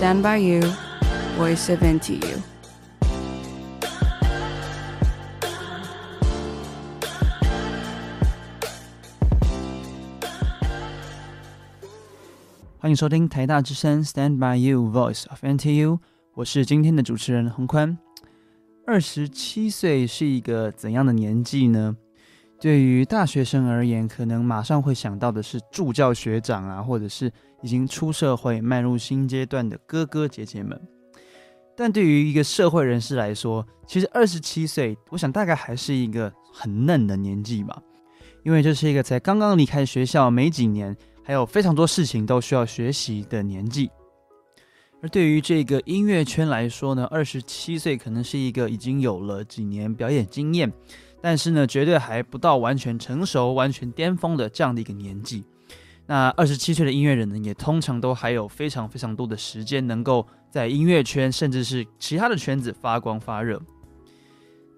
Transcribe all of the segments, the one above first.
Stand by you, voice of NTU。欢迎收听台大之声 Stand by you, voice of NTU。我是今天的主持人洪宽。二十七岁是一个怎样的年纪呢？对于大学生而言，可能马上会想到的是助教学长啊，或者是已经出社会、迈入新阶段的哥哥姐姐们。但对于一个社会人士来说，其实二十七岁，我想大概还是一个很嫩的年纪吧，因为这是一个才刚刚离开学校没几年，还有非常多事情都需要学习的年纪。而对于这个音乐圈来说呢，二十七岁可能是一个已经有了几年表演经验。但是呢，绝对还不到完全成熟、完全巅峰的这样的一个年纪。那二十七岁的音乐人呢，也通常都还有非常非常多的时间，能够在音乐圈甚至是其他的圈子发光发热。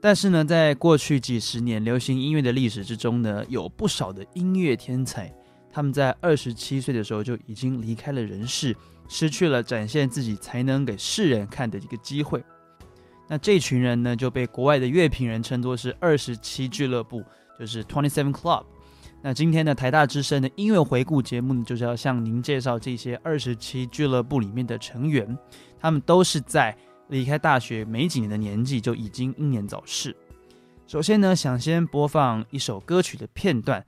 但是呢，在过去几十年流行音乐的历史之中呢，有不少的音乐天才，他们在二十七岁的时候就已经离开了人世，失去了展现自己才能给世人看的一个机会。那这群人呢，就被国外的乐评人称作是二十七俱乐部，就是 Twenty Seven Club。那今天的台大之声的音乐回顾节目呢，就是要向您介绍这些二十七俱乐部里面的成员，他们都是在离开大学没几年的年纪就已经英年早逝。首先呢，想先播放一首歌曲的片段。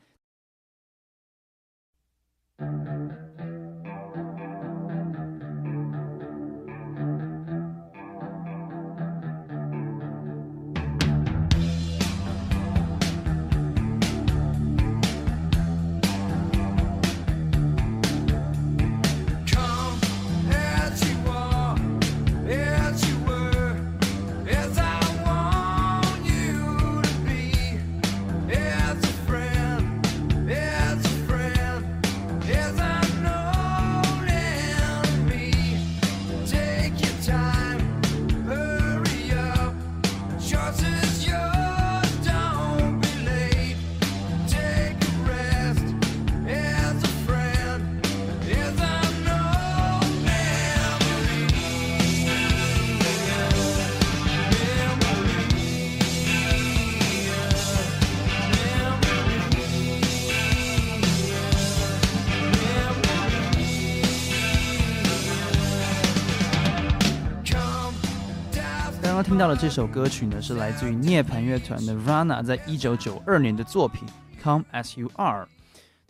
刚刚听到的这首歌曲呢，是来自于涅槃乐团 Nirvana 在一九九二年的作品《Come As You Are》。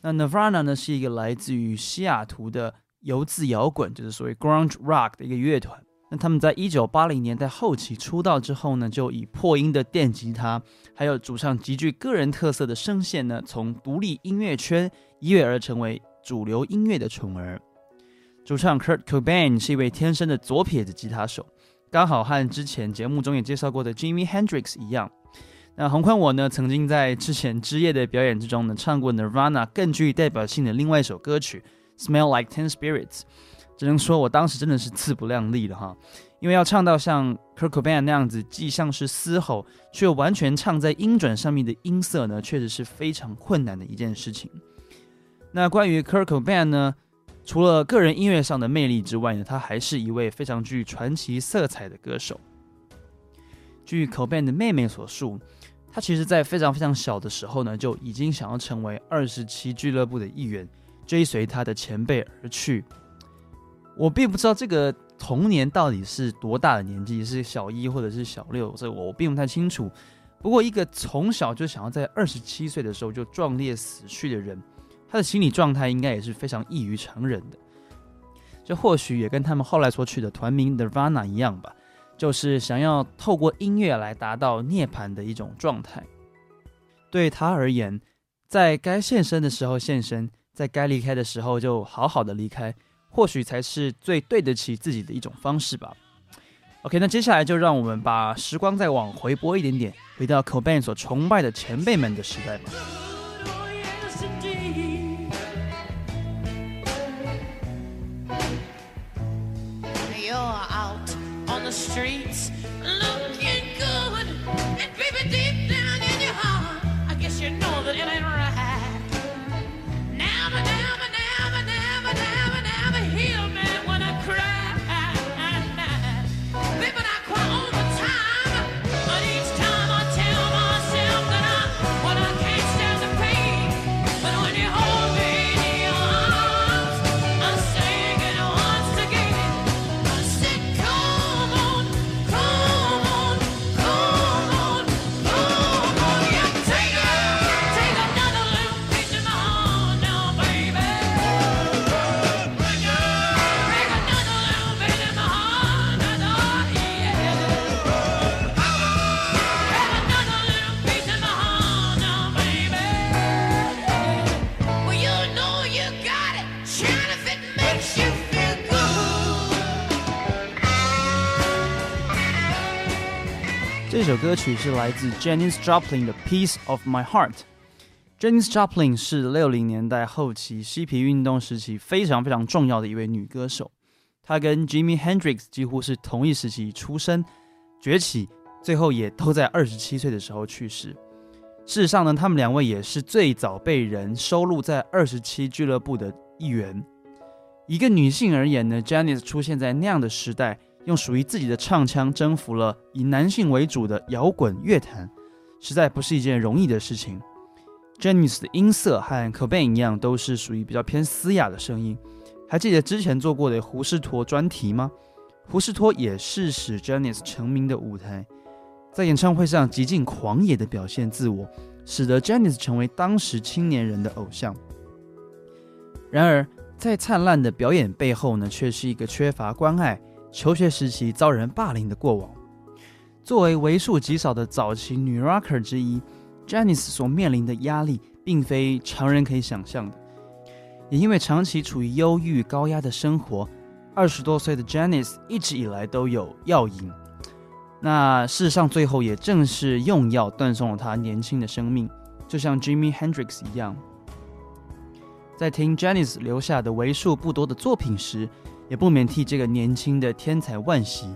那 Nirvana 呢，是一个来自于西雅图的游子摇滚，就是所谓 Grunge Rock 的一个乐团。那他们在一九八零年代后期出道之后呢，就以破音的电吉他，还有主唱极具个人特色的声线呢，从独立音乐圈一跃而成为主流音乐的宠儿。主唱 Kurt Cobain 是一位天生的左撇子吉他手。刚好和之前节目中也介绍过的 Jimi Hendrix 一样，那洪宽我呢，曾经在之前之夜的表演之中呢，唱过 Nirvana 更具代表性的另外一首歌曲《Smell Like Ten Spirits》，只能说我当时真的是自不量力了哈，因为要唱到像 Kurt Cobain 那样子，既像是嘶吼，却又完全唱在音准上面的音色呢，确实是非常困难的一件事情。那关于 Kurt Cobain 呢？除了个人音乐上的魅力之外呢，他还是一位非常具传奇色彩的歌手。据 c o b a n 的妹妹所述，他其实在非常非常小的时候呢，就已经想要成为二十七俱乐部的一员，追随他的前辈而去。我并不知道这个童年到底是多大的年纪，是小一或者是小六，这我并不太清楚。不过，一个从小就想要在二十七岁的时候就壮烈死去的人。他的心理状态应该也是非常异于常人的，这或许也跟他们后来所取的团名 Nirvana 一样吧，就是想要透过音乐来达到涅槃的一种状态。对他而言，在该现身的时候现身，在该离开的时候就好好的离开，或许才是最对得起自己的一种方式吧。OK，那接下来就让我们把时光再往回拨一点点，回到 Cobain 所崇拜的前辈们的时代吧。you're out on the streets looking good and baby deep. 这首歌曲是来自 Janis Joplin 的《Piece of My Heart》。Janis Joplin 是六零年代后期嬉皮运动时期非常非常重要的一位女歌手。她跟 Jimi Hendrix 几乎是同一时期出生、崛起，最后也都在二十七岁的时候去世。事实上呢，他们两位也是最早被人收录在二十七俱乐部的一员。一个女性而言呢，Janis 出现在那样的时代。用属于自己的唱腔征服了以男性为主的摇滚乐坛，实在不是一件容易的事情。Janis 的音色和 Cobain 一样，都是属于比较偏嘶哑的声音。还记得之前做过的胡士托专题吗？胡士托也是使 Janis 成名的舞台，在演唱会上极尽狂野的表现自我，使得 Janis 成为当时青年人的偶像。然而，在灿烂的表演背后呢，却是一个缺乏关爱。求学时期遭人霸凌的过往，作为为数极少的早期女 rocker 之一，Janis 所面临的压力并非常人可以想象的。也因为长期处于忧郁高压的生活，二十多岁的 Janis 一直以来都有药瘾。那事实上，最后也正是用药断送了她年轻的生命，就像 Jimi Hendrix 一样。在听 Janis 留下的为数不多的作品时，也不免替这个年轻的天才惋惜。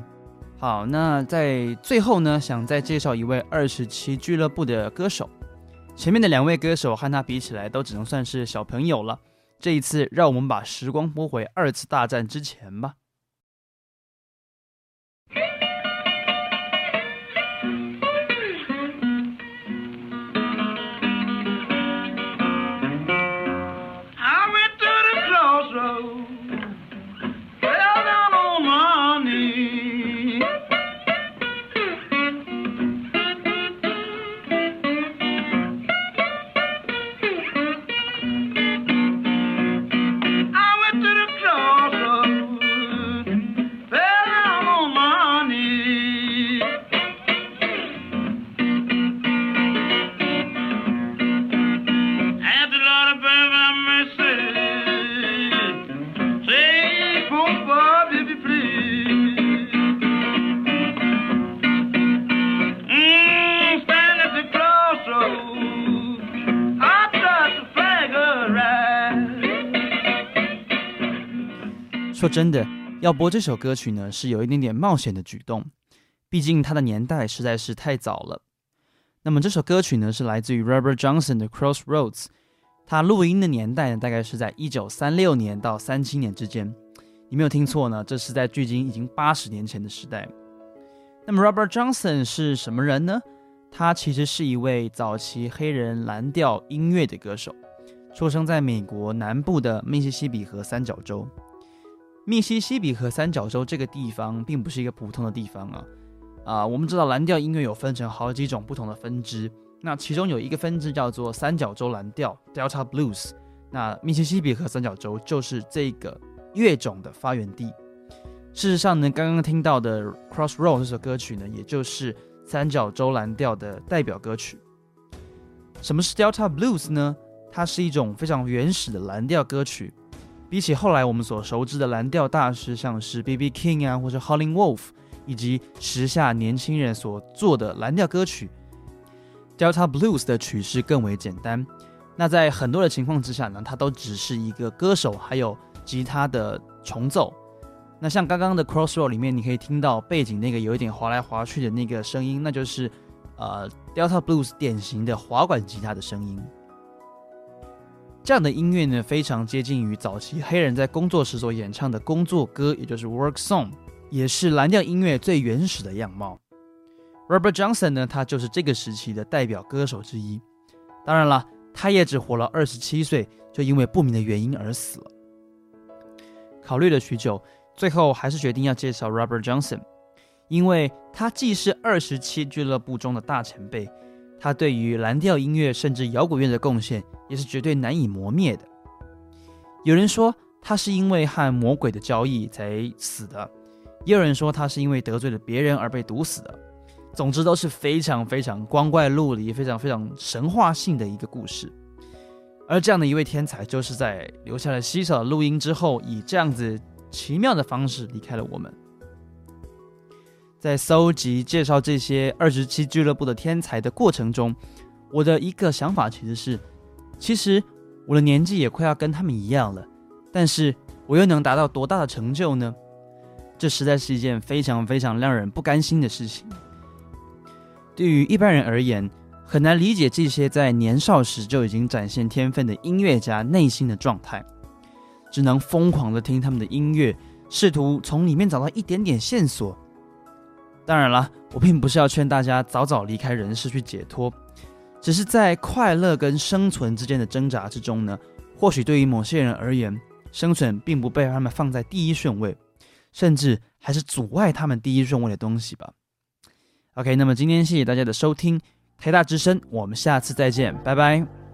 好，那在最后呢，想再介绍一位二十七俱乐部的歌手。前面的两位歌手和他比起来，都只能算是小朋友了。这一次，让我们把时光拨回二次大战之前吧。说真的，要播这首歌曲呢，是有一点点冒险的举动，毕竟它的年代实在是太早了。那么这首歌曲呢，是来自于 Robert Johnson 的《Crossroads》，它录音的年代呢，大概是在一九三六年到三七年之间。你没有听错呢，这是在距今已经八十年前的时代。那么 Robert Johnson 是什么人呢？他其实是一位早期黑人蓝调音乐的歌手，出生在美国南部的密西西比河三角洲。密西西比河三角洲这个地方并不是一个普通的地方啊，啊，我们知道蓝调音乐有分成好几种不同的分支，那其中有一个分支叫做三角洲蓝调 （Delta Blues），那密西西比河三角洲就是这个乐种的发源地。事实上呢，刚刚听到的《Crossroads》这首歌曲呢，也就是三角洲蓝调的代表歌曲。什么是 Delta Blues 呢？它是一种非常原始的蓝调歌曲。比起后来我们所熟知的蓝调大师，像是 B.B. King 啊，或者 Howlin' Wolf，以及时下年轻人所做的蓝调歌曲，Delta Blues 的曲式更为简单。那在很多的情况之下呢，它都只是一个歌手还有吉他的重奏。那像刚刚的 Crossroad 里面，你可以听到背景那个有一点滑来滑去的那个声音，那就是呃 Delta Blues 典型的滑管吉他的声音。这样的音乐呢，非常接近于早期黑人在工作时所演唱的工作歌，也就是 work song，也是蓝调音乐最原始的样貌。Robert Johnson 呢，他就是这个时期的代表歌手之一。当然了，他也只活了二十七岁，就因为不明的原因而死了。考虑了许久，最后还是决定要介绍 Robert Johnson，因为他既是二十七俱乐部中的大前辈。他对于蓝调音乐甚至摇滚乐的贡献也是绝对难以磨灭的。有人说他是因为和魔鬼的交易才死的，也有人说他是因为得罪了别人而被毒死的。总之都是非常非常光怪陆离、非常非常神话性的一个故事。而这样的一位天才，就是在留下了稀少的录音之后，以这样子奇妙的方式离开了我们。在搜集介绍这些二十七俱乐部的天才的过程中，我的一个想法其实是，其实我的年纪也快要跟他们一样了，但是我又能达到多大的成就呢？这实在是一件非常非常让人不甘心的事情。对于一般人而言，很难理解这些在年少时就已经展现天分的音乐家内心的状态，只能疯狂地听他们的音乐，试图从里面找到一点点线索。当然了，我并不是要劝大家早早离开人世去解脱，只是在快乐跟生存之间的挣扎之中呢，或许对于某些人而言，生存并不被他们放在第一顺位，甚至还是阻碍他们第一顺位的东西吧。OK，那么今天谢谢大家的收听，台大之声，我们下次再见，拜拜。